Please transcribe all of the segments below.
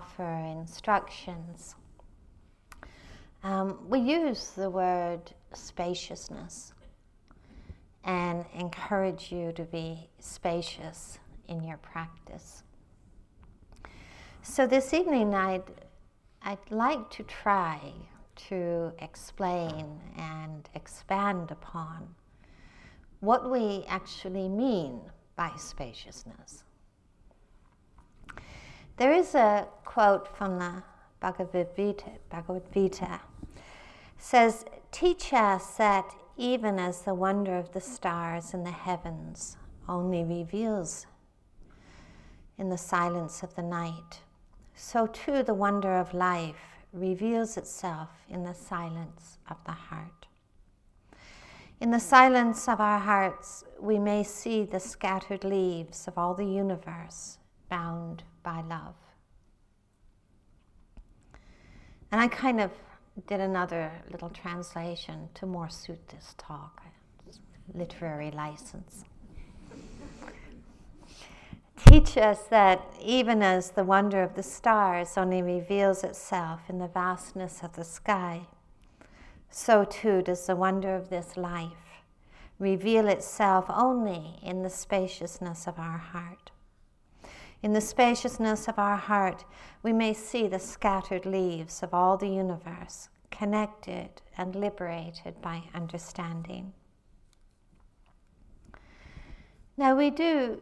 offer instructions, um, we use the word spaciousness and encourage you to be spacious in your practice. So this evening, I'd, I'd like to try to explain and expand upon what we actually mean by spaciousness. There is a quote from the Bhagavad Gita, Bhagavad Gita says, Teach us that even as the wonder of the stars in the heavens only reveals in the silence of the night, so too the wonder of life reveals itself in the silence of the heart. In the silence of our hearts, we may see the scattered leaves of all the universe bound by love. And I kind of did another little translation to more suit this talk, literary license. Teach us that even as the wonder of the stars only reveals itself in the vastness of the sky, so too does the wonder of this life reveal itself only in the spaciousness of our heart. In the spaciousness of our heart, we may see the scattered leaves of all the universe, connected and liberated by understanding. Now, we do.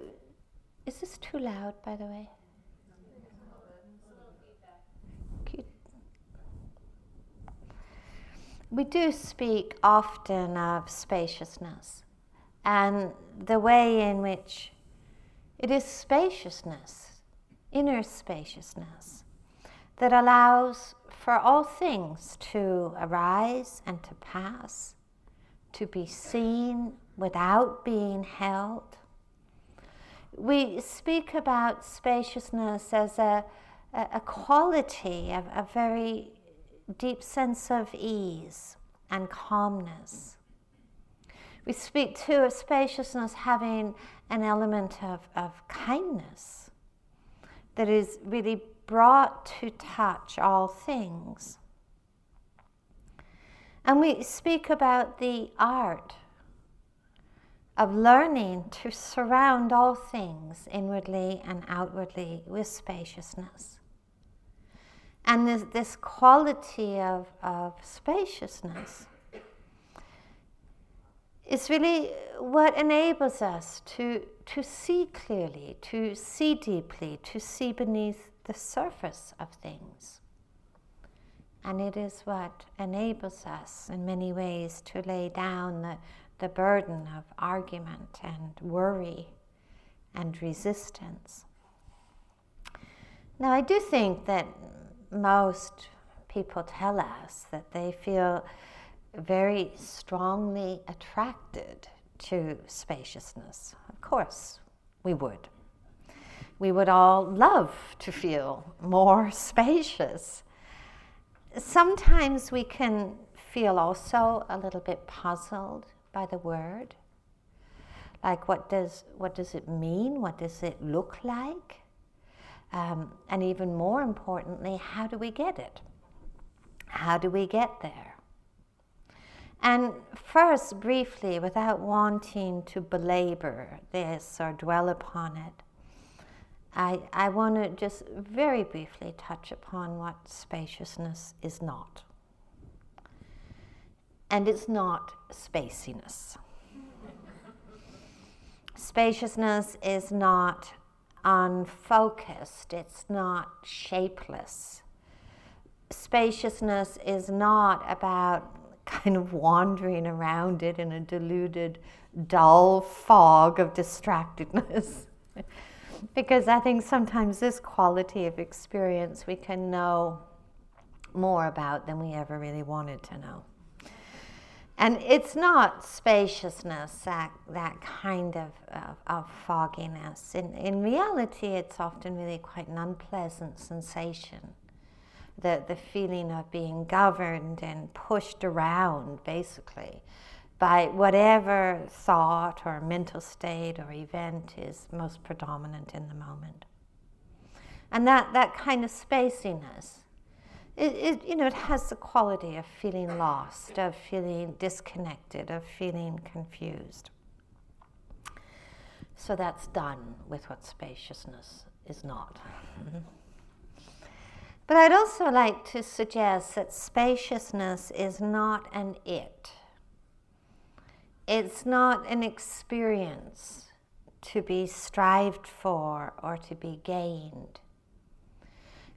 Is this too loud, by the way? We do speak often of spaciousness and the way in which it is spaciousness, inner spaciousness, that allows for all things to arise and to pass, to be seen without being held. We speak about spaciousness as a, a quality, of a very deep sense of ease and calmness. We speak too of spaciousness having an element of, of kindness that is really brought to touch all things. And we speak about the art of learning to surround all things inwardly and outwardly with spaciousness. And this, this quality of, of spaciousness is really what enables us to, to see clearly, to see deeply, to see beneath the surface of things. And it is what enables us in many ways to lay down the, the burden of argument and worry and resistance. Now, I do think that most people tell us that they feel very strongly attracted to spaciousness. Of course, we would. We would all love to feel more spacious. Sometimes we can feel also a little bit puzzled by the word. Like, what does, what does it mean? What does it look like? Um, and even more importantly, how do we get it? How do we get there? And first, briefly, without wanting to belabor this or dwell upon it, I, I want to just very briefly touch upon what spaciousness is not. And it's not spaciness. spaciousness is not unfocused, it's not shapeless. Spaciousness is not about kind of wandering around it in a deluded, dull fog of distractedness. because I think sometimes this quality of experience we can know more about than we ever really wanted to know. And it's not spaciousness, that, that kind of, of, of fogginess. In, in reality, it's often really quite an unpleasant sensation the, the feeling of being governed and pushed around, basically, by whatever thought or mental state or event is most predominant in the moment. And that, that kind of spaciness, it, it, you know, it has the quality of feeling lost, of feeling disconnected, of feeling confused. So that's done with what spaciousness is not. But I'd also like to suggest that spaciousness is not an it. It's not an experience to be strived for or to be gained.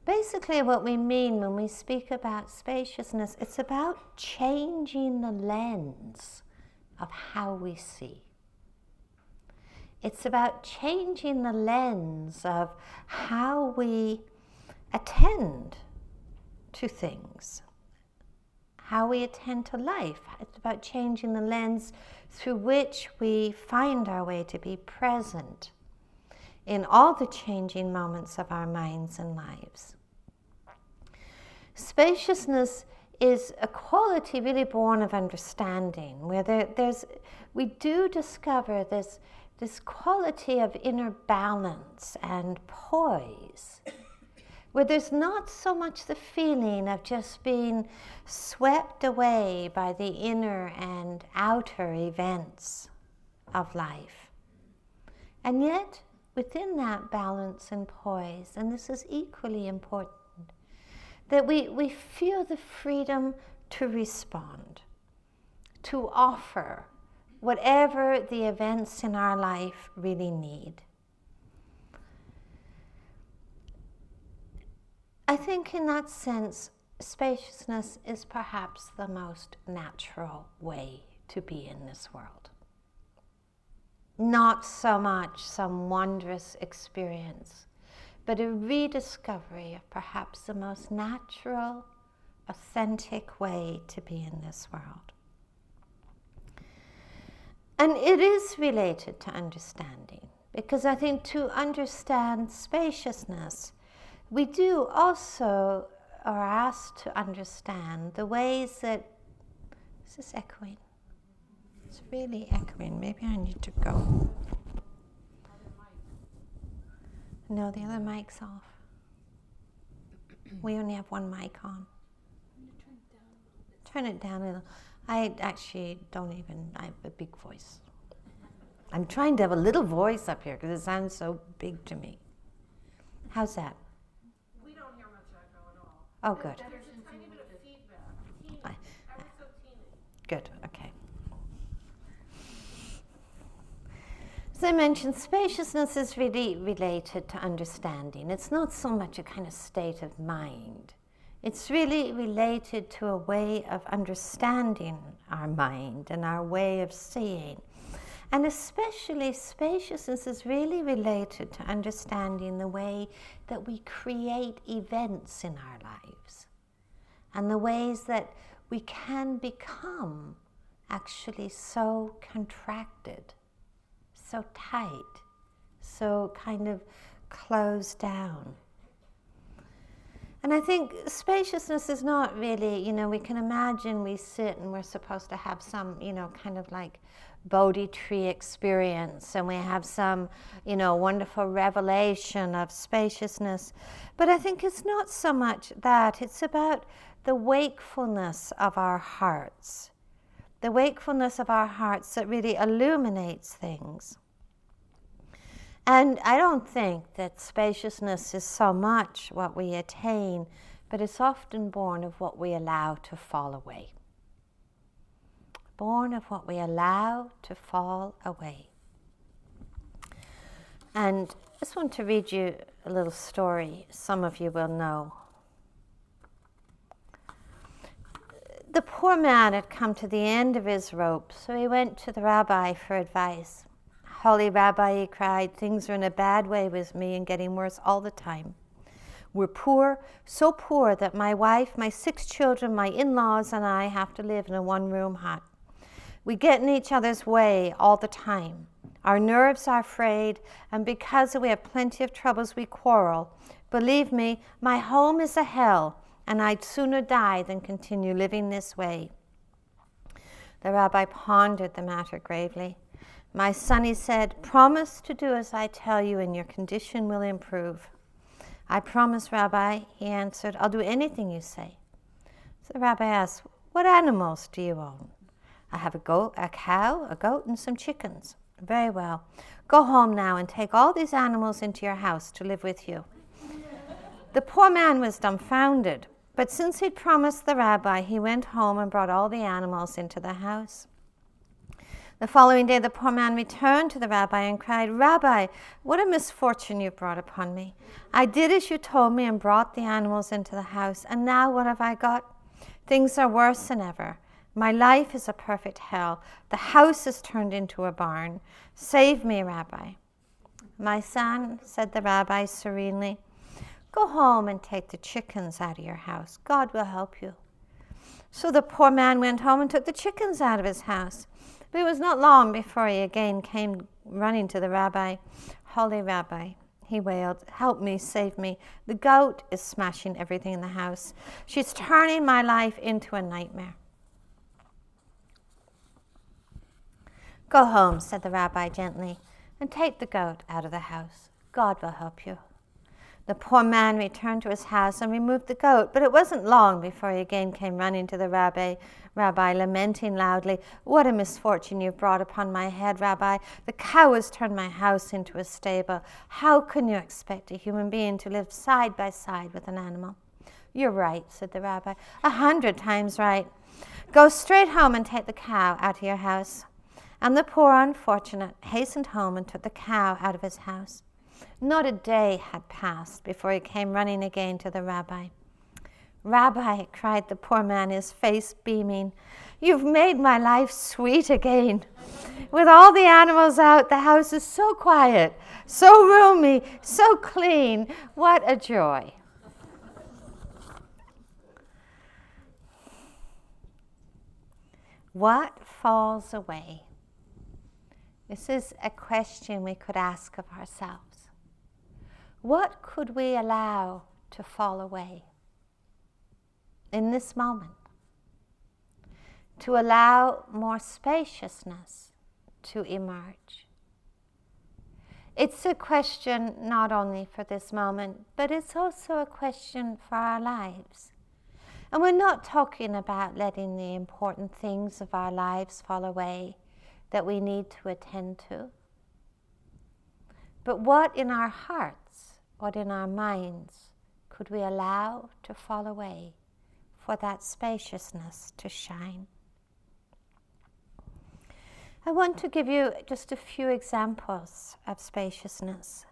Basically, what we mean when we speak about spaciousness, it's about changing the lens of how we see. It's about changing the lens of how we attend to things, how we attend to life. It's about changing the lens through which we find our way to be present in all the changing moments of our minds and lives. Spaciousness is a quality really born of understanding, where there, there's, we do discover this, this quality of inner balance and poise where there's not so much the feeling of just being swept away by the inner and outer events of life. And yet, within that balance and poise, and this is equally important, that we, we feel the freedom to respond, to offer whatever the events in our life really need. I think, in that sense, spaciousness is perhaps the most natural way to be in this world. Not so much some wondrous experience, but a rediscovery of perhaps the most natural, authentic way to be in this world. And it is related to understanding, because I think to understand spaciousness, we do also are asked to understand the ways that. Is this echoing? It's really echoing. Maybe I need to go. No, the other mic's off. We only have one mic on. Turn it down a little. I actually don't even, I have a big voice. I'm trying to have a little voice up here because it sounds so big to me. How's that? Oh, good. There's a tiny bit of feedback. Teeny, ever good. Good, okay. As I mentioned, spaciousness is really related to understanding. It's not so much a kind of state of mind. It's really related to a way of understanding our mind and our way of seeing. And especially, spaciousness is really related to understanding the way that we create events in our lives and the ways that we can become actually so contracted, so tight, so kind of closed down. And I think spaciousness is not really, you know, we can imagine we sit and we're supposed to have some, you know, kind of like Bodhi tree experience and we have some, you know, wonderful revelation of spaciousness. But I think it's not so much that, it's about the wakefulness of our hearts, the wakefulness of our hearts that really illuminates things. And I don't think that spaciousness is so much what we attain, but it's often born of what we allow to fall away born of what we allow to fall away. And I just want to read you a little story some of you will know. The poor man had come to the end of his rope, so he went to the rabbi for advice. Holy rabbi, he cried, things are in a bad way with me and getting worse all the time. We're poor, so poor that my wife, my six children, my in laws, and I have to live in a one room hut. We get in each other's way all the time. Our nerves are frayed, and because we have plenty of troubles, we quarrel. Believe me, my home is a hell, and I'd sooner die than continue living this way. The rabbi pondered the matter gravely. My son, he said, promise to do as I tell you, and your condition will improve. I promise, Rabbi, he answered, I'll do anything you say. So the rabbi asked, What animals do you own? I have a goat, a cow, a goat, and some chickens. Very well. Go home now and take all these animals into your house to live with you. the poor man was dumbfounded, but since he'd promised the rabbi, he went home and brought all the animals into the house. The following day, the poor man returned to the rabbi and cried, Rabbi, what a misfortune you brought upon me. I did as you told me and brought the animals into the house, and now what have I got? Things are worse than ever. My life is a perfect hell. The house is turned into a barn. Save me, Rabbi. My son, said the rabbi serenely, go home and take the chickens out of your house. God will help you. So the poor man went home and took the chickens out of his house. But it was not long before he again came running to the rabbi. Holy rabbi, he wailed, help me, save me. The goat is smashing everything in the house. She's turning my life into a nightmare. Go home, said the rabbi gently, and take the goat out of the house. God will help you. The poor man returned to his house and removed the goat, but it wasn't long before he again came running to the rabbi, rabbi, lamenting loudly, What a misfortune you've brought upon my head, Rabbi. The cow has turned my house into a stable. How can you expect a human being to live side by side with an animal? You're right, said the rabbi, a hundred times right. Go straight home and take the cow out of your house. And the poor unfortunate hastened home and took the cow out of his house. Not a day had passed before he came running again to the rabbi. Rabbi, cried the poor man, his face beaming, you've made my life sweet again. With all the animals out, the house is so quiet, so roomy, so clean. What a joy. What falls away? This is a question we could ask of ourselves. What could we allow to fall away in this moment? To allow more spaciousness to emerge. It's a question not only for this moment, but it's also a question for our lives. And we're not talking about letting the important things of our lives fall away that we need to attend to. But what in our hearts, what in our minds could we allow to fall away for that spaciousness to shine? I want to give you just a few examples of spaciousness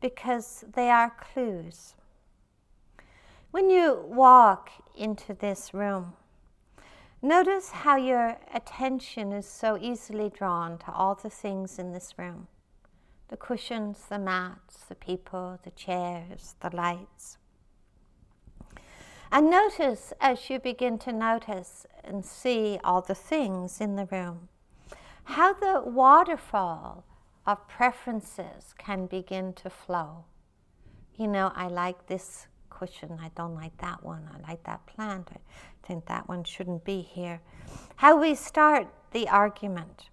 because they are clues. When you walk into this room, notice how your attention is so easily drawn to all the things in this room the cushions, the mats, the people, the chairs, the lights. And notice as you begin to notice and see all the things in the room, how the waterfall of preferences can begin to flow. You know, I like this cushion, I don't like that one, I like that plant, I think that one shouldn't be here. How we start the argument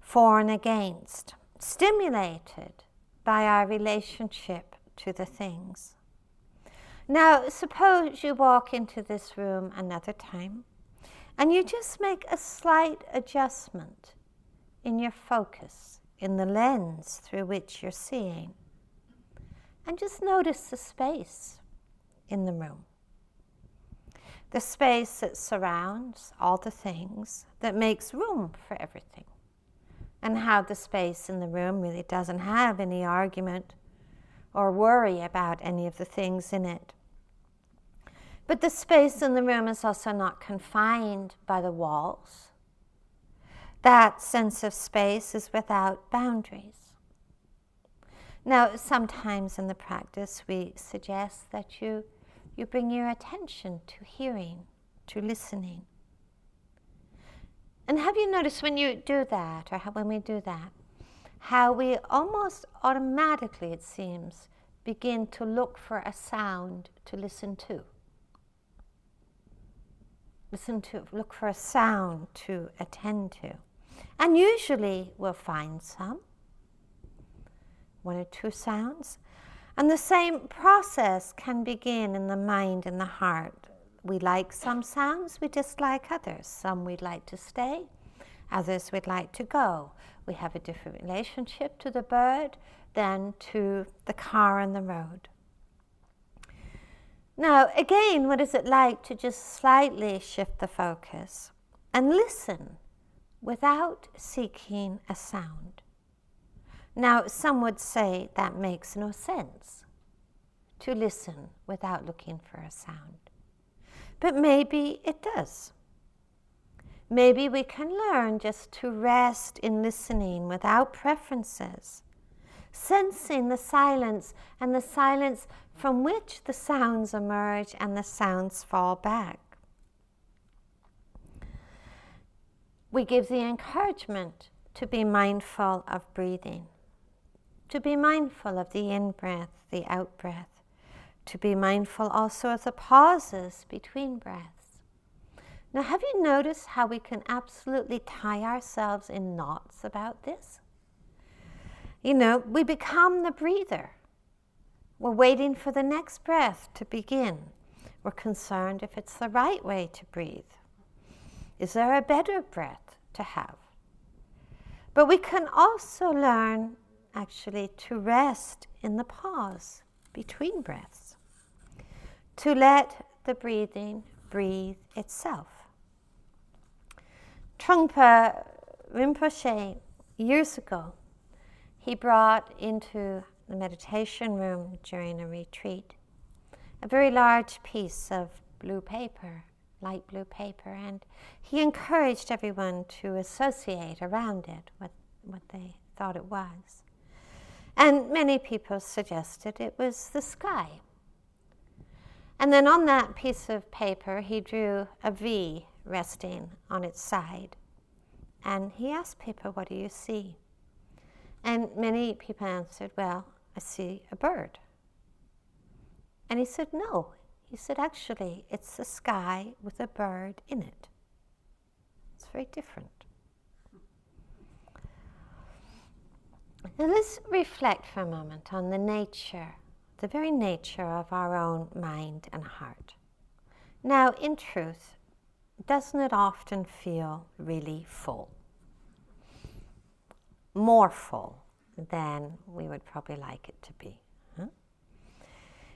for and against stimulated by our relationship to the things. Now, suppose you walk into this room another time and you just make a slight adjustment in your focus, in the lens through which you're seeing, and just notice the space in the room. The space that surrounds all the things, that makes room for everything and how the space in the room really doesn't have any argument or worry about any of the things in it. But the space in the room is also not confined by the walls. That sense of space is without boundaries. Now, sometimes in the practice, we suggest that you, you bring your attention to hearing, to listening. And have you noticed when you do that, or when we do that, how we almost automatically, it seems, begin to look for a sound to listen to? Listen to, look for a sound to attend to. And usually we'll find some, one or two sounds. And the same process can begin in the mind and the heart. We like some sounds, we dislike others. Some we'd like to stay, others we'd like to go. We have a different relationship to the bird than to the car on the road. Now, again, what is it like to just slightly shift the focus and listen without seeking a sound? Now, some would say that makes no sense to listen without looking for a sound. But maybe it does. Maybe we can learn just to rest in listening without preferences, sensing the silence and the silence from which the sounds emerge and the sounds fall back. We give the encouragement to be mindful of breathing to be mindful of the in breath, the out breath, to be mindful also of the pauses between breaths. Now, have you noticed how we can absolutely tie ourselves in knots about this? You know, we become the breather. We're waiting for the next breath to begin. We're concerned if it's the right way to breathe. Is there a better breath to have? But we can also learn actually to rest in the pause between breaths, to let the breathing breathe itself. Trungpa Rinpoche, years ago, he brought into the meditation room during a retreat a very large piece of blue paper, light blue paper, and he encouraged everyone to associate around it what, what they thought it was. And many people suggested it was the sky. And then on that piece of paper, he drew a V resting on its side. And he asked people, What do you see? And many people answered, Well, I see a bird. And he said, No. He said, Actually, it's the sky with a bird in it. It's very different. Now let's reflect for a moment on the nature, the very nature of our own mind and heart. Now, in truth, doesn't it often feel really full? More full than we would probably like it to be.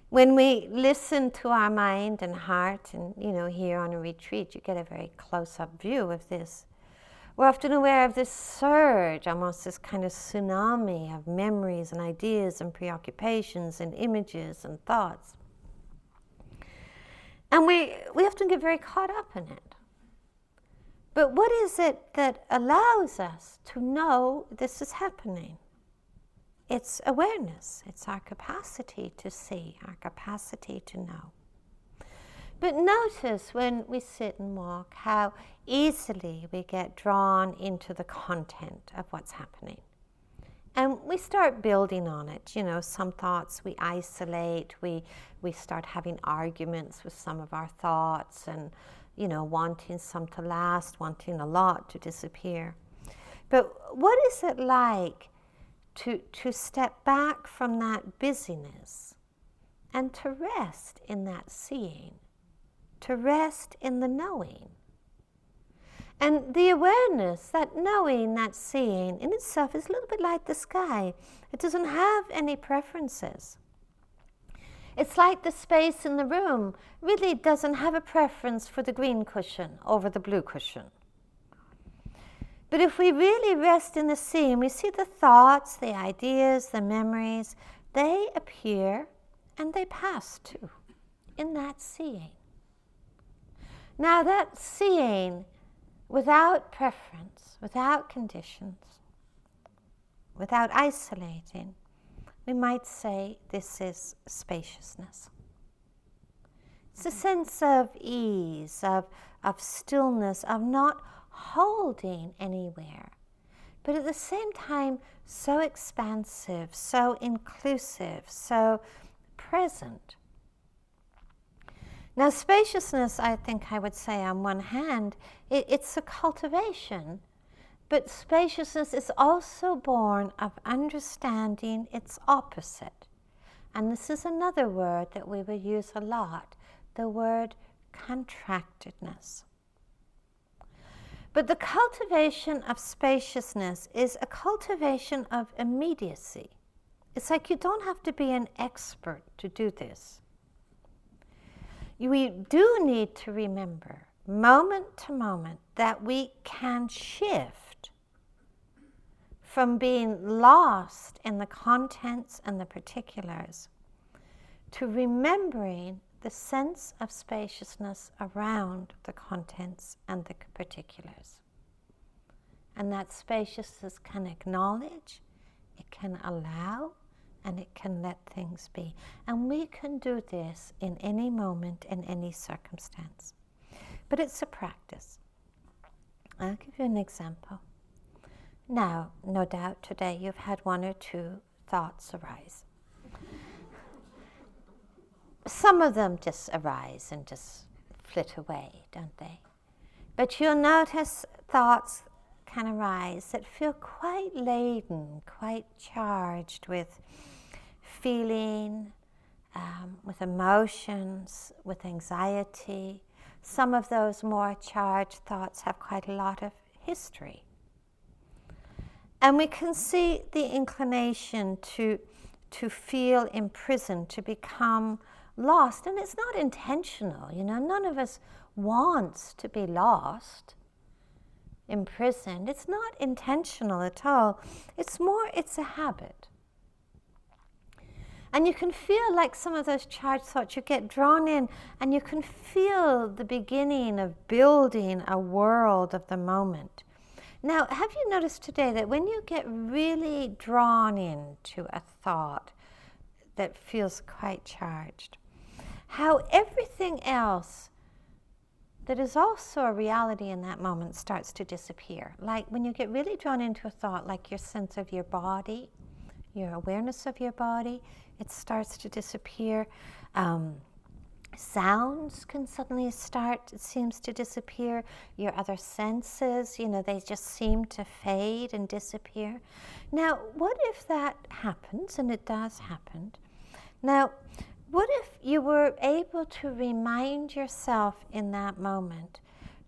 When we listen to our mind and heart, and you know, here on a retreat, you get a very close up view of this we're often aware of this surge, almost this kind of tsunami of memories and ideas and preoccupations and images and thoughts. And we, we often get very caught up in it. But what is it that allows us to know this is happening? It's awareness, it's our capacity to see, our capacity to know. But notice when we sit and walk how easily we get drawn into the content of what's happening. And we start building on it. You know, some thoughts we isolate, we, we start having arguments with some of our thoughts and, you know, wanting some to last, wanting a lot to disappear. But what is it like to, to step back from that busyness and to rest in that seeing? To rest in the knowing. And the awareness, that knowing, that seeing in itself is a little bit like the sky. It doesn't have any preferences. It's like the space in the room really doesn't have a preference for the green cushion over the blue cushion. But if we really rest in the seeing, we see the thoughts, the ideas, the memories, they appear and they pass too in that seeing. Now, that seeing without preference, without conditions, without isolating, we might say this is spaciousness. It's a mm-hmm. sense of ease, of, of stillness, of not holding anywhere, but at the same time, so expansive, so inclusive, so present. Now, spaciousness, I think I would say on one hand, it, it's a cultivation, but spaciousness is also born of understanding its opposite, And this is another word that we will use a lot the word contractedness. But the cultivation of spaciousness is a cultivation of immediacy. It's like you don't have to be an expert to do this. We do need to remember, moment to moment, that we can shift from being lost in the contents and the particulars to remembering the sense of spaciousness around the contents and the particulars. And that spaciousness can acknowledge, it can allow, and it can let things be. And we can do this in any moment, in any circumstance. But it's a practice. I'll give you an example. Now, no doubt today you've had one or two thoughts arise. Some of them just arise and just flit away, don't they? But you'll notice thoughts can arise that feel quite laden, quite charged with feeling, um, with emotions, with anxiety. Some of those more charged thoughts have quite a lot of history. And we can see the inclination to, to feel imprisoned, to become lost. And it's not intentional, you know, none of us wants to be lost, imprisoned. It's not intentional at all. It's more, it's a habit. And you can feel like some of those charged thoughts, you get drawn in and you can feel the beginning of building a world of the moment. Now, have you noticed today that when you get really drawn into a thought that feels quite charged, how everything else that is also a reality in that moment starts to disappear. Like when you get really drawn into a thought, like your sense of your body, your awareness of your body, it starts to disappear. Um, sounds can suddenly start, it seems to disappear. Your other senses, you know, they just seem to fade and disappear. Now, what if that happens, and it does happen? Now, what if you were able to remind yourself in that moment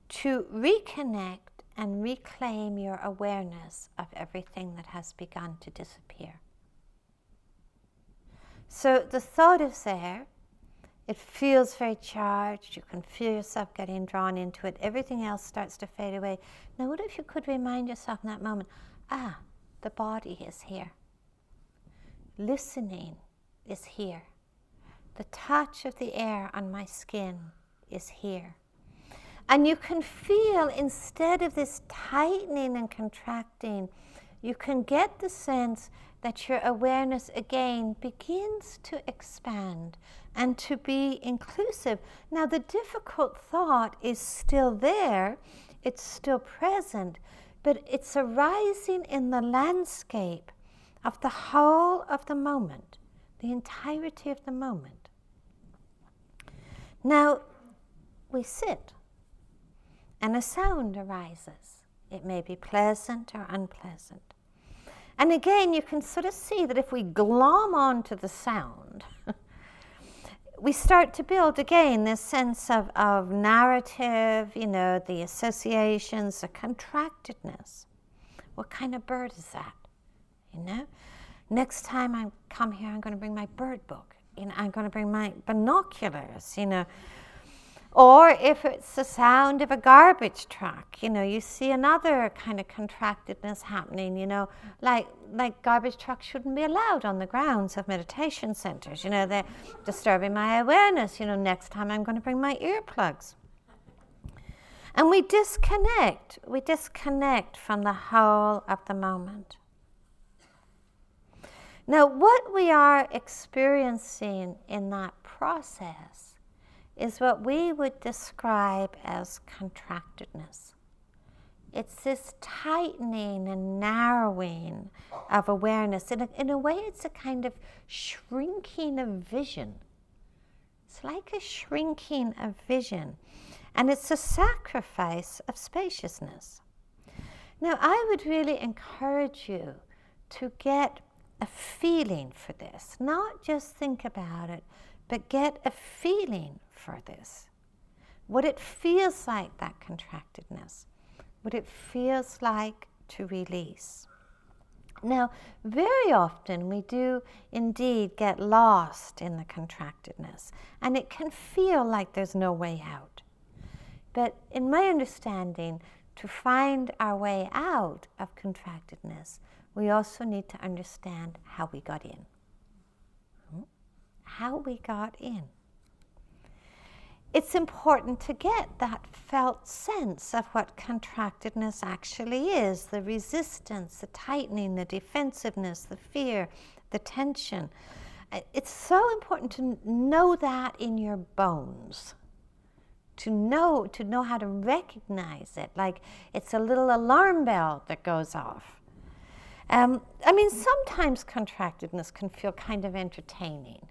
to reconnect and reclaim your awareness of everything that has begun to disappear? So the thought is there. It feels very charged. You can feel yourself getting drawn into it. Everything else starts to fade away. Now, what if you could remind yourself in that moment ah, the body is here. Listening is here. The touch of the air on my skin is here. And you can feel instead of this tightening and contracting, you can get the sense that your awareness again begins to expand and to be inclusive. Now, the difficult thought is still there, it's still present, but it's arising in the landscape of the whole of the moment, the entirety of the moment. Now, we sit, and a sound arises. It may be pleasant or unpleasant. And again, you can sort of see that if we glom onto the sound, we start to build again this sense of, of narrative, you know, the associations, the contractedness. What kind of bird is that? You know? Next time I come here, I'm going to bring my bird book you know, I'm going to bring my binoculars, you know. Or if it's the sound of a garbage truck, you know, you see another kind of contractedness happening, you know, like like garbage trucks shouldn't be allowed on the grounds of meditation centers. You know, they're disturbing my awareness. You know, next time I'm going to bring my earplugs. And we disconnect. We disconnect from the whole of the moment. Now, what we are experiencing in that process is what we would describe as contractedness. It's this tightening and narrowing of awareness. In a, in a way, it's a kind of shrinking of vision. It's like a shrinking of vision, and it's a sacrifice of spaciousness. Now, I would really encourage you to get a feeling for this. Not just think about it, but get a feeling for this. What it feels like, that contractedness. What it feels like to release. Now, very often we do indeed get lost in the contractedness, and it can feel like there's no way out. But in my understanding, to find our way out of contractedness, we also need to understand how we got in. Hmm? How we got in. It's important to get that felt sense of what contractedness actually is the resistance, the tightening, the defensiveness, the fear, the tension. It's so important to know that in your bones to know to know how to recognize it like it's a little alarm bell that goes off um, i mean sometimes contractedness can feel kind of entertaining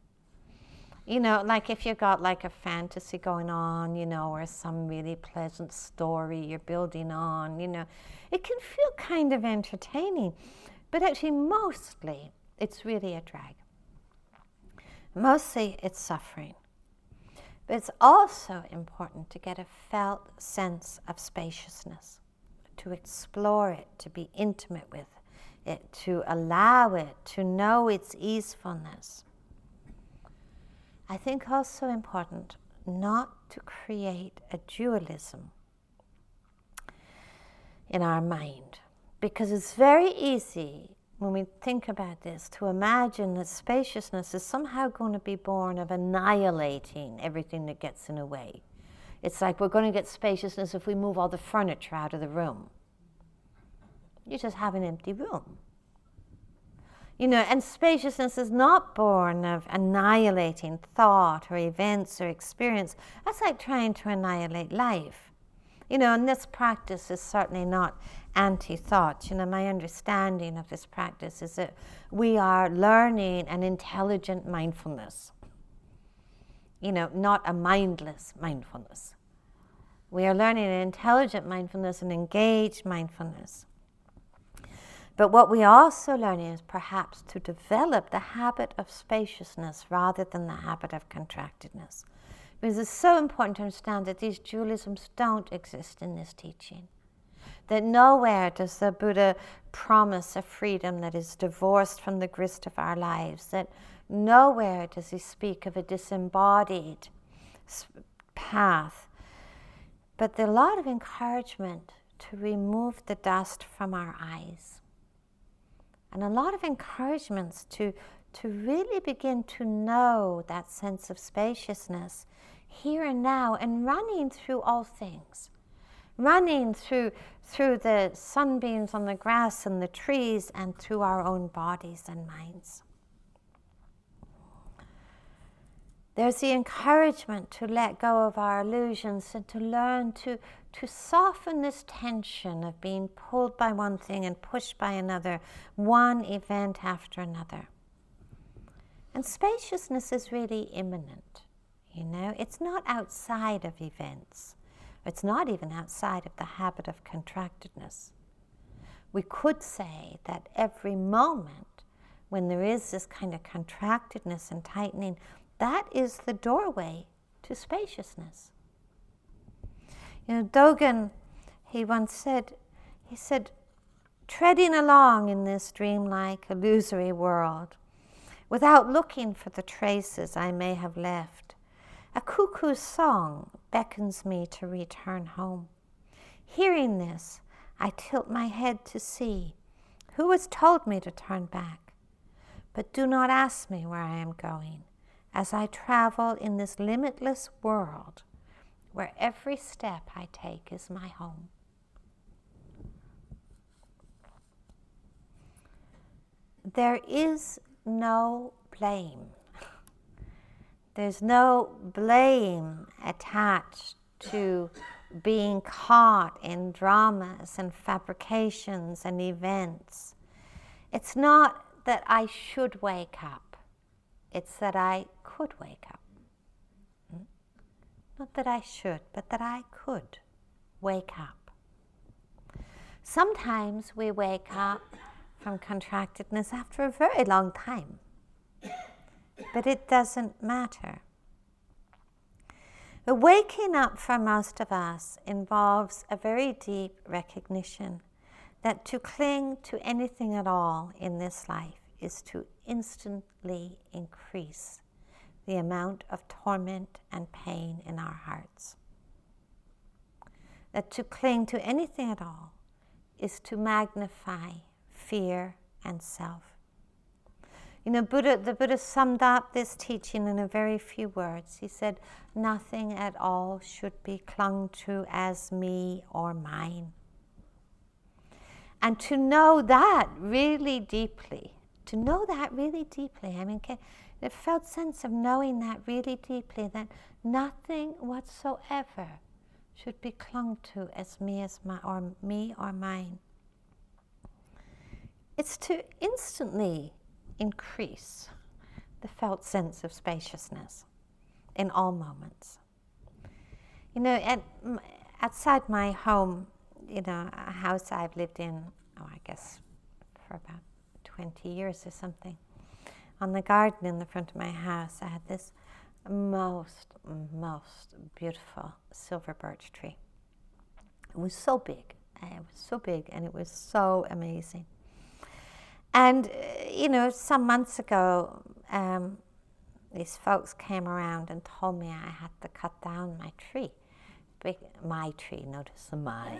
you know like if you've got like a fantasy going on you know or some really pleasant story you're building on you know it can feel kind of entertaining but actually mostly it's really a drag mostly it's suffering but it's also important to get a felt sense of spaciousness, to explore it, to be intimate with it, to allow it, to know its easefulness. I think also important not to create a dualism in our mind because it's very easy when we think about this, to imagine that spaciousness is somehow going to be born of annihilating everything that gets in the way. It's like we're going to get spaciousness if we move all the furniture out of the room. You just have an empty room. You know, and spaciousness is not born of annihilating thought or events or experience. That's like trying to annihilate life. You know, and this practice is certainly not anti thought. You know, my understanding of this practice is that we are learning an intelligent mindfulness, you know, not a mindless mindfulness. We are learning an intelligent mindfulness, an engaged mindfulness. But what we also learning is perhaps to develop the habit of spaciousness rather than the habit of contractedness. Because it's so important to understand that these dualisms don't exist in this teaching. That nowhere does the Buddha promise a freedom that is divorced from the grist of our lives, that nowhere does he speak of a disembodied path. But there's a lot of encouragement to remove the dust from our eyes. And a lot of encouragements to, to really begin to know that sense of spaciousness here and now and running through all things. Running through, through the sunbeams on the grass and the trees and through our own bodies and minds. There's the encouragement to let go of our illusions and to learn to, to soften this tension of being pulled by one thing and pushed by another, one event after another. And spaciousness is really immanent. You know, it's not outside of events. It's not even outside of the habit of contractedness. We could say that every moment when there is this kind of contractedness and tightening, that is the doorway to spaciousness. You know, Dogen, he once said, he said, treading along in this dreamlike, illusory world, without looking for the traces I may have left, a cuckoo's song beckons me to return home. Hearing this, I tilt my head to see who has told me to turn back. But do not ask me where I am going as I travel in this limitless world where every step I take is my home. There is no blame there's no blame attached to being caught in dramas and fabrications and events. It's not that I should wake up, it's that I could wake up. Not that I should, but that I could wake up. Sometimes we wake up from contractedness after a very long time. But it doesn't matter. The waking up for most of us involves a very deep recognition that to cling to anything at all in this life is to instantly increase the amount of torment and pain in our hearts. That to cling to anything at all is to magnify fear and self. You know, Buddha, the Buddha summed up this teaching in a very few words. He said, Nothing at all should be clung to as me or mine. And to know that really deeply, to know that really deeply, I mean, the felt sense of knowing that really deeply, that nothing whatsoever should be clung to as me as my or me or mine. It's to instantly increase the felt sense of spaciousness in all moments. You know, at, outside my home, you know, a house I've lived in, oh, I guess for about 20 years or something, on the garden in the front of my house, I had this most, most beautiful silver birch tree. It was so big. It was so big and it was so amazing. And, uh, you know, some months ago, um, these folks came around and told me I had to cut down my tree. Big, my tree, notice the my.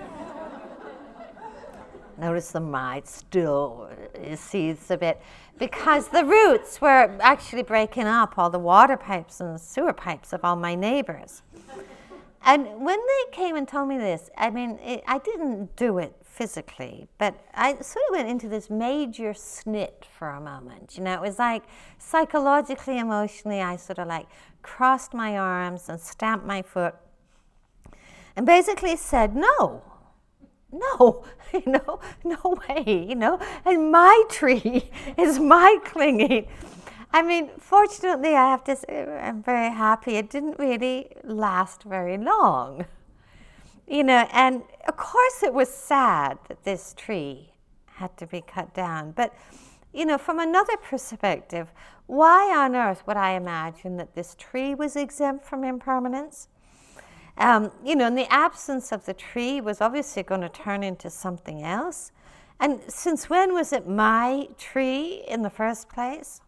Notice the my still uh, seeds a bit because the roots were actually breaking up all the water pipes and sewer pipes of all my neighbors. And when they came and told me this, I mean, it, I didn't do it physically, but I sort of went into this major snit for a moment. You know, it was like psychologically, emotionally, I sort of like crossed my arms and stamped my foot and basically said, no, no, you know, no way, you know, and my tree is my clinging. I mean, fortunately, I have to say, I'm very happy. It didn't really last very long you know, and of course it was sad that this tree had to be cut down. But, you know, from another perspective, why on earth would I imagine that this tree was exempt from impermanence? Um, you know, in the absence of the tree was obviously going to turn into something else. And since when was it my tree in the first place?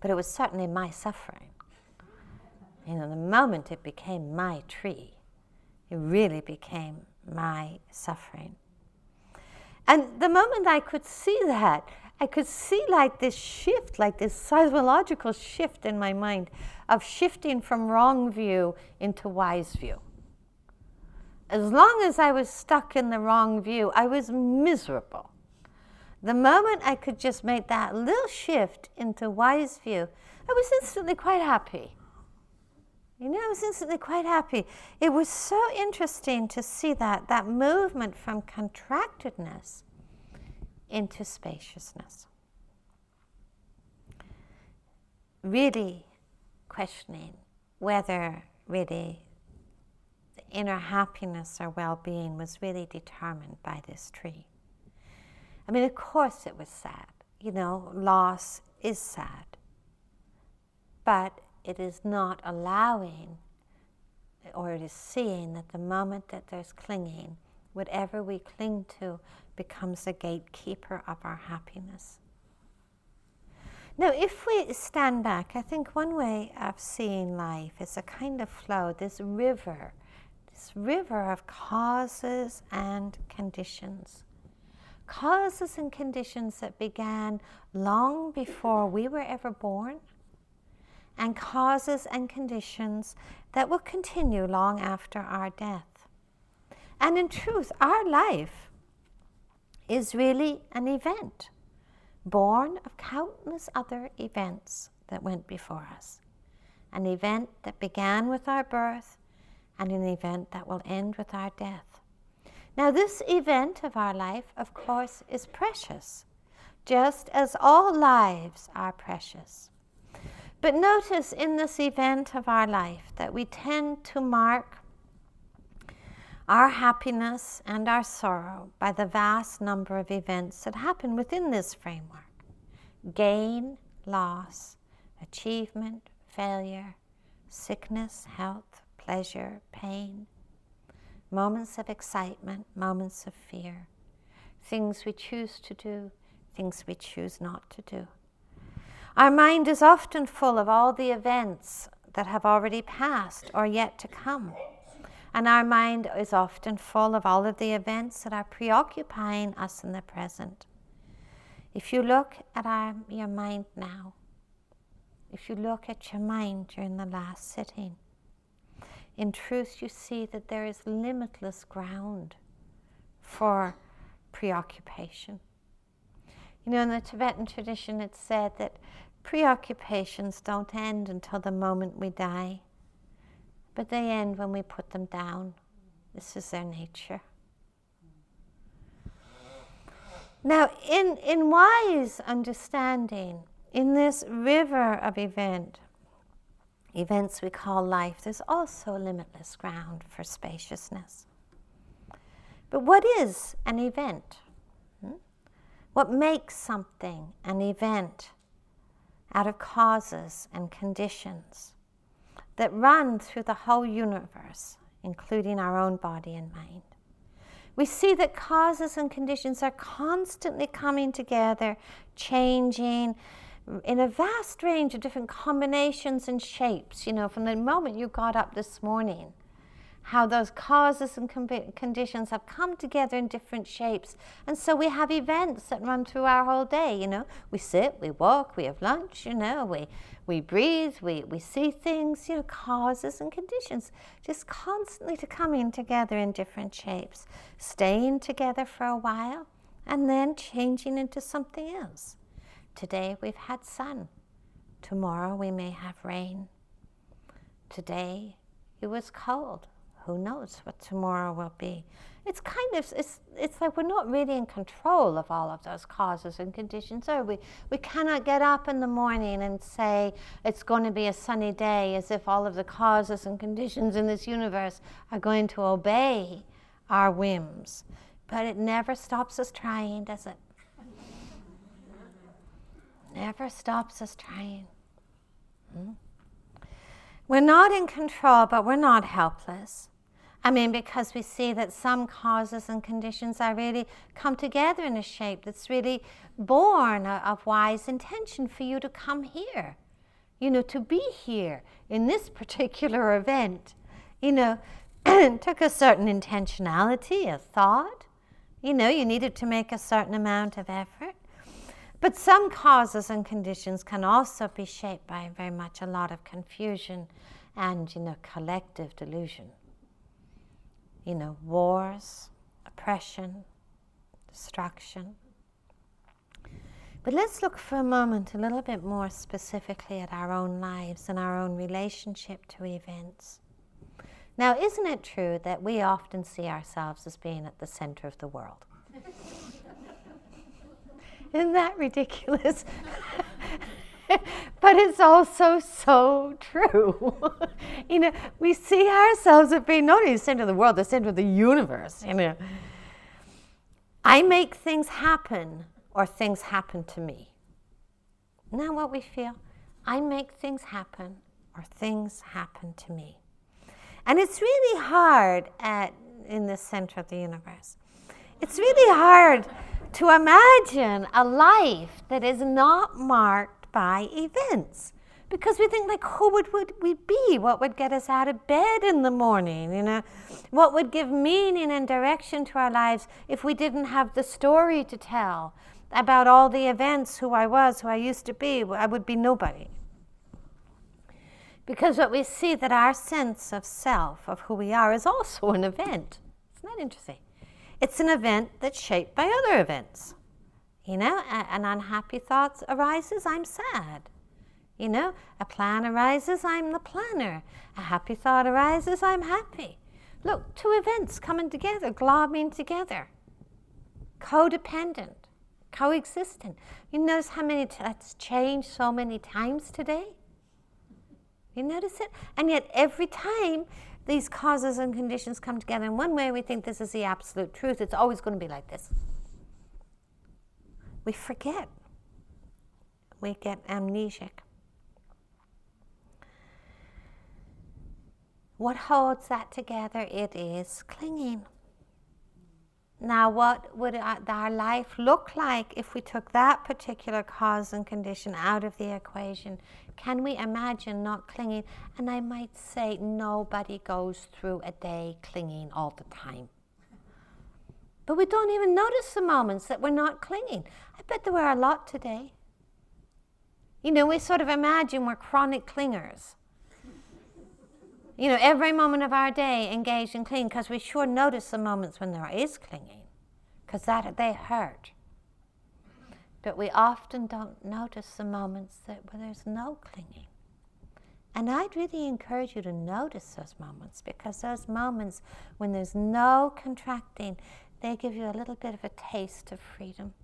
But it was certainly my suffering. You know, the moment it became my tree, it really became my suffering. And the moment I could see that, I could see like this shift, like this seismological shift in my mind of shifting from wrong view into wise view. As long as I was stuck in the wrong view, I was miserable. The moment I could just make that little shift into wise view, I was instantly quite happy. You know, I was instantly quite happy. It was so interesting to see that, that movement from contractedness into spaciousness. Really questioning whether really the inner happiness or well being was really determined by this tree. I mean, of course it was sad. You know, loss is sad. But it is not allowing or it is seeing that the moment that there's clinging, whatever we cling to becomes a gatekeeper of our happiness. Now, if we stand back, I think one way of seeing life is a kind of flow, this river, this river of causes and conditions. Causes and conditions that began long before we were ever born and causes and conditions that will continue long after our death. And in truth, our life is really an event born of countless other events that went before us. An event that began with our birth and an event that will end with our death. Now, this event of our life, of course, is precious, just as all lives are precious. But notice in this event of our life that we tend to mark our happiness and our sorrow by the vast number of events that happen within this framework gain, loss, achievement, failure, sickness, health, pleasure, pain, moments of excitement, moments of fear, things we choose to do, things we choose not to do. Our mind is often full of all the events that have already passed or yet to come. And our mind is often full of all of the events that are preoccupying us in the present. If you look at our, your mind now, if you look at your mind during the last sitting, in truth, you see that there is limitless ground for preoccupation. You know, in the Tibetan tradition, it's said that preoccupations don't end until the moment we die, but they end when we put them down. This is their nature. Now, in, in wise understanding, in this river of event, events we call life, there's also limitless ground for spaciousness. But what is an event? Hmm? What makes something an event out of causes and conditions that run through the whole universe, including our own body and mind? we see that causes and conditions are constantly coming together, changing in a vast range of different combinations and shapes. You know, from the moment you got up this morning how those causes and conditions have come together in different shapes. And so we have events that run through our whole day, you know. We sit, we walk, we have lunch, you know, we, we breathe, we, we see things, you know, causes and conditions just constantly to coming together in different shapes, staying together for a while, and then changing into something else. Today we've had sun. Tomorrow we may have rain. Today it was cold who knows what tomorrow will be. It's kind of it's it's like we're not really in control of all of those causes and conditions, are we? We cannot get up in the morning and say it's going to be a sunny day as if all of the causes and conditions in this universe are going to obey our whims. But it never stops us trying, does it? never stops us trying. Hmm? We're not in control, but we're not helpless. I mean, because we see that some causes and conditions are really come together in a shape that's really born of wise intention for you to come here, you know, to be here in this particular event. You know, took a certain intentionality, a thought. You know, you needed to make a certain amount of effort. But some causes and conditions can also be shaped by very much a lot of confusion and, you know, collective delusion you know, wars, oppression, destruction. But let's look for a moment a little bit more specifically at our own lives and our own relationship to events. Now, isn't it true that we often see ourselves as being at the center of the world? Isn't that ridiculous? but it's also so true. you know, we see ourselves as being not only the center of the world, the center of the universe. You know, I make things happen, or things happen to me. Isn't that what we feel? I make things happen, or things happen to me. And it's really hard at in the center of the universe. It's really hard to imagine a life that is not marked by events. Because we think like who would, would we be? What would get us out of bed in the morning you know? What would give meaning and direction to our lives if we didn't have the story to tell about all the events who i was who i used to be i would be nobody. Because what we see that our sense of self of who we are is also an event. Isn't that interesting? It's an event that's shaped by other events you know, an unhappy thought arises, I'm sad. You know, a plan arises, I'm the planner. A happy thought arises, I'm happy. Look, two events coming together, globbing together, codependent, coexistent. You notice how many t- that's changed so many times today? You notice it? And yet, every time these causes and conditions come together in one way, we think this is the absolute truth. It's always going to be like this. We forget. We get amnesic. What holds that together? It is clinging. Now, what would our life look like if we took that particular cause and condition out of the equation? Can we imagine not clinging? And I might say, nobody goes through a day clinging all the time. But we don't even notice the moments that we're not clinging. I bet there were a lot today. You know, we sort of imagine we're chronic clingers you know, every moment of our day engaged in clinging because we sure notice the moments when there is clinging because that they hurt. But we often don't notice the moments that where there's no clinging. And I'd really encourage you to notice those moments because those moments when there's no contracting, they give you a little bit of a taste of freedom.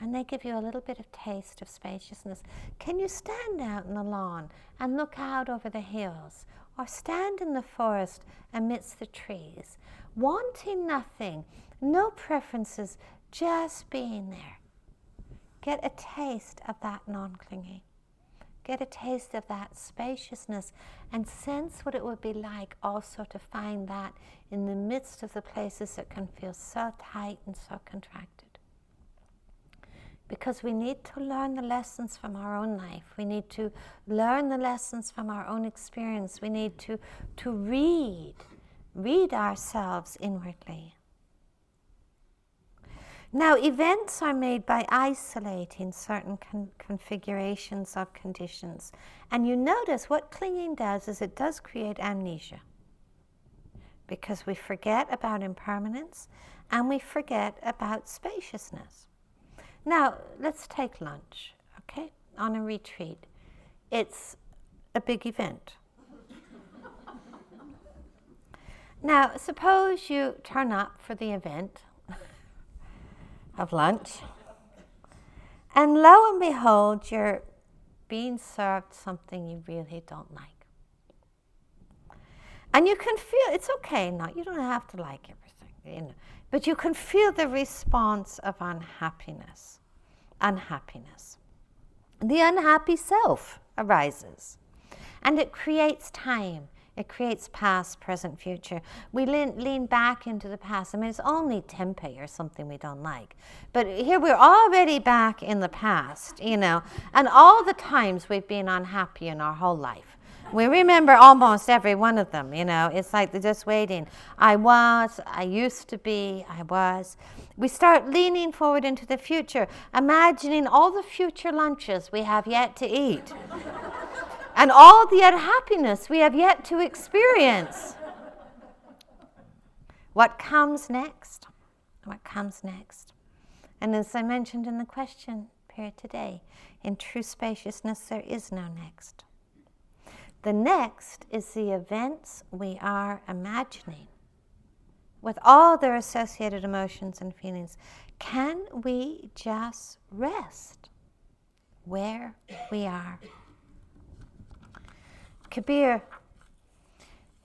And they give you a little bit of taste of spaciousness. Can you stand out in the lawn and look out over the hills or stand in the forest amidst the trees, wanting nothing, no preferences, just being there. Get a taste of that non clinging. Get a taste of that spaciousness and sense what it would be like also to find that in the midst of the places that can feel so tight and so contracted because we need to learn the lessons from our own life. We need to learn the lessons from our own experience. We need to, to read, read ourselves inwardly. Now, events are made by isolating certain con- configurations of conditions. And you notice what clinging does is it does create amnesia. Because we forget about impermanence and we forget about spaciousness. Now, let's take lunch, okay, on a retreat. It's a big event. now, suppose you turn up for the event of lunch, and lo and behold, you're being served something you really don't like. And you can feel it's okay, not you don't have to like everything, you know. But you can feel the response of unhappiness. Unhappiness. The unhappy self arises. And it creates time. It creates past, present, future. We lean, lean, back into the past. I mean, it's only tempeh or something we don't like. But here we're already back in the past, you know, and all the times we've been unhappy in our whole life. We remember almost every one of them, you know. It's like they're just waiting. I was, I used to be, I was. We start leaning forward into the future, imagining all the future lunches we have yet to eat and all the unhappiness we have yet to experience. What comes next? What comes next? And as I mentioned in the question period today, in true spaciousness, there is no next. The next is the events we are imagining with all their associated emotions and feelings. Can we just rest where we are? Kabir,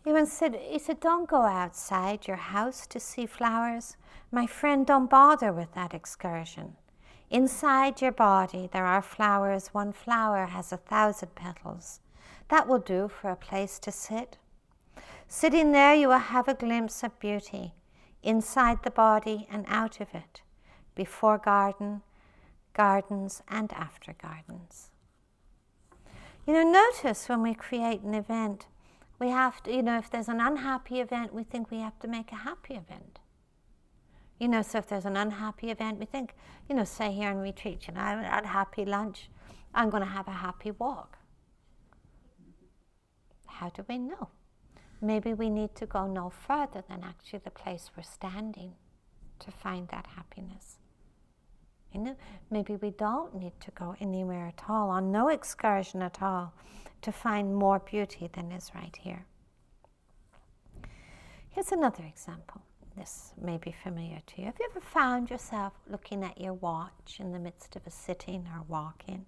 once said, he said, don't go outside your house to see flowers. My friend, don't bother with that excursion. Inside your body, there are flowers. One flower has a thousand petals. That will do for a place to sit. Sitting there, you will have a glimpse of beauty inside the body and out of it, before garden, gardens, and after gardens. You know, notice when we create an event, we have to, you know, if there's an unhappy event, we think we have to make a happy event. You know, so if there's an unhappy event, we think, you know, say here in retreat, you know, I have an unhappy lunch, I'm going to have a happy walk. How do we know? Maybe we need to go no further than actually the place we're standing to find that happiness. You know, maybe we don't need to go anywhere at all, on no excursion at all, to find more beauty than is right here. Here's another example. This may be familiar to you. Have you ever found yourself looking at your watch in the midst of a sitting or walking?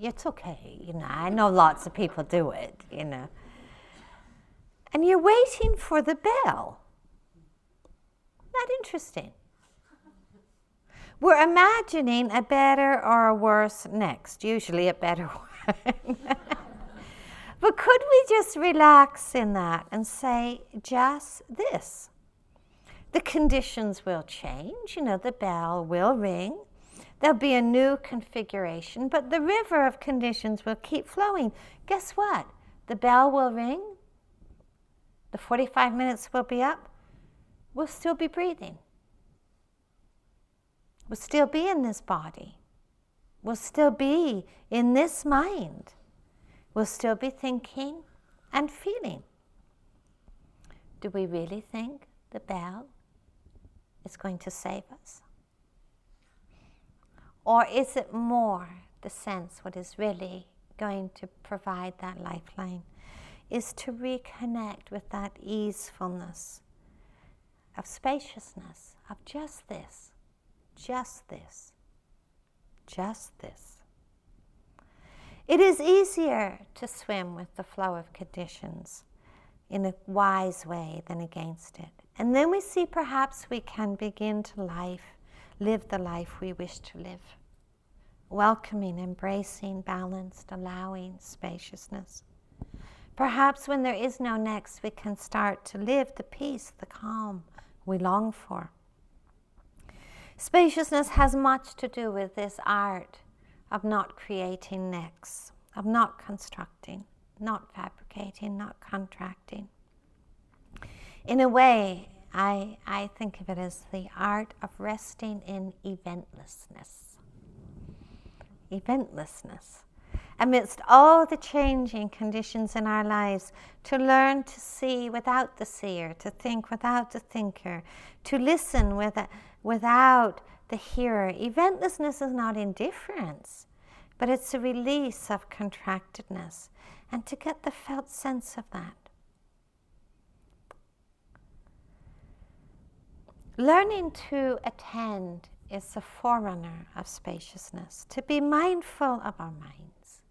It's okay, you know. I know lots of people do it, you know. and you're waiting for the bell. Not interesting. We're imagining a better or a worse next, usually a better one. but could we just relax in that and say just this? The conditions will change, you know, the bell will ring. There'll be a new configuration, but the river of conditions will keep flowing. Guess what? The bell will ring, the 45 minutes will be up, we'll still be breathing. We'll still be in this body. We'll still be in this mind. We'll still be thinking and feeling. Do we really think the bell is going to save us? Or is it more the sense what is really going to provide that lifeline? Is to reconnect with that easefulness of spaciousness, of just this just this, just this. It is easier to swim with the flow of conditions in a wise way than against it. And then we see perhaps we can begin to life, live the life we wish to live. Welcoming, embracing, balanced, allowing spaciousness. Perhaps when there is no next, we can start to live the peace, the calm we long for. Spaciousness has much to do with this art of not creating necks, of not constructing, not fabricating, not contracting. In a way, I, I think of it as the art of resting in eventlessness. Eventlessness. Amidst all the changing conditions in our lives, to learn to see without the seer, to think without the thinker, to listen with without the hearer. Eventlessness is not indifference, but it's a release of contractedness, and to get the felt sense of that. Learning to attend is a forerunner of spaciousness, to be mindful of our minds,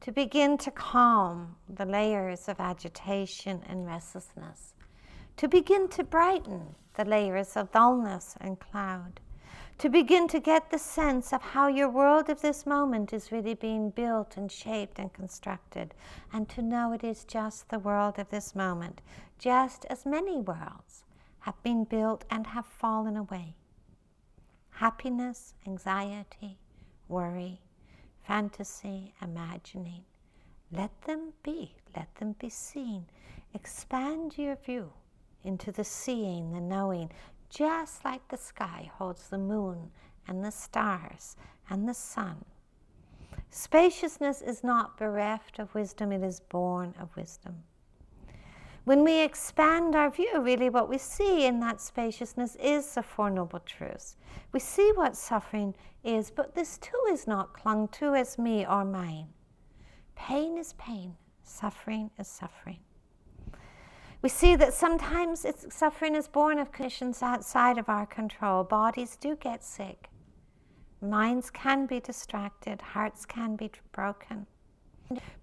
to begin to calm the layers of agitation and restlessness, to begin to brighten the layers of dullness and cloud, to begin to get the sense of how your world of this moment is really being built and shaped and constructed, and to know it is just the world of this moment, just as many worlds have been built and have fallen away. Happiness, anxiety, worry, fantasy, imagining. Let them be, let them be seen. Expand your view into the seeing, the knowing, just like the sky holds the moon and the stars and the sun. Spaciousness is not bereft of wisdom, it is born of wisdom. When we expand our view, really what we see in that spaciousness is the Four Noble Truths. We see what suffering is, but this too is not clung to as me or mine. Pain is pain, suffering is suffering. We see that sometimes suffering is born of conditions outside of our control. Bodies do get sick. Minds can be distracted. Hearts can be broken.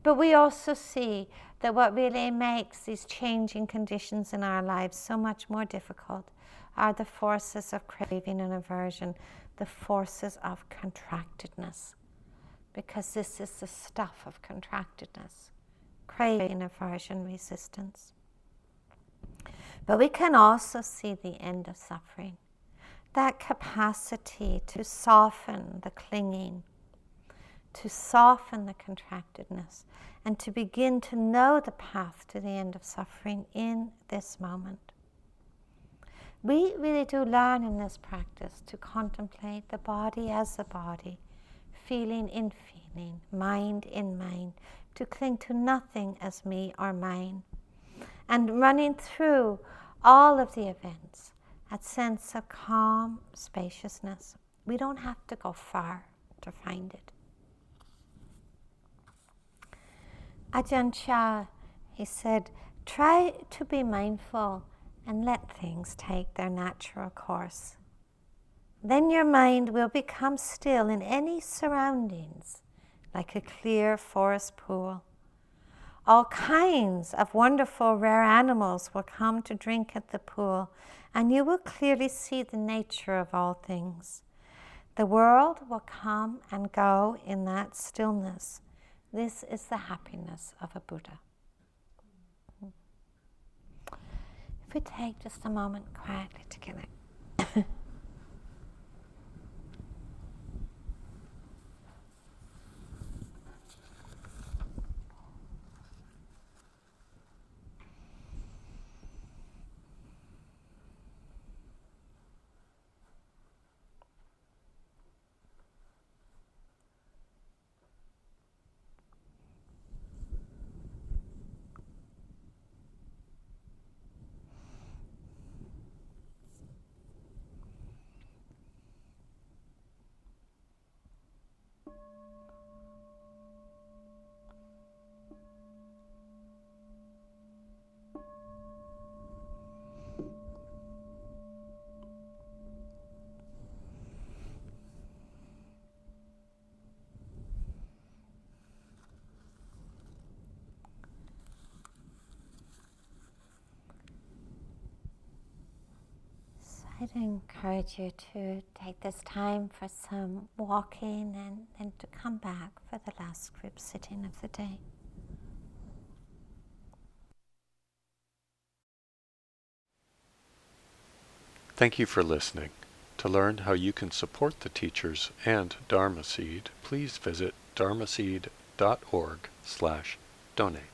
But we also see that what really makes these changing conditions in our lives so much more difficult are the forces of craving and aversion, the forces of contractedness. Because this is the stuff of contractedness craving, aversion, resistance. But we can also see the end of suffering that capacity to soften the clinging, to soften the contractedness, and to begin to know the path to the end of suffering in this moment. We really do learn in this practice to contemplate the body as a body, feeling in feeling, mind in mind, to cling to nothing as me or mine and running through all of the events, that sense of calm spaciousness. We don't have to go far to find it. Ajahn Chah, he said, try to be mindful and let things take their natural course. Then your mind will become still in any surroundings, like a clear forest pool All kinds of wonderful, rare animals will come to drink at the pool, and you will clearly see the nature of all things. The world will come and go in that stillness. This is the happiness of a Buddha. If we take just a moment quietly together. Encourage you to take this time for some walking and then to come back for the last group sitting of the day. Thank you for listening. To learn how you can support the teachers and Dharma Seed, please visit dharma dharmaseed.org slash donate.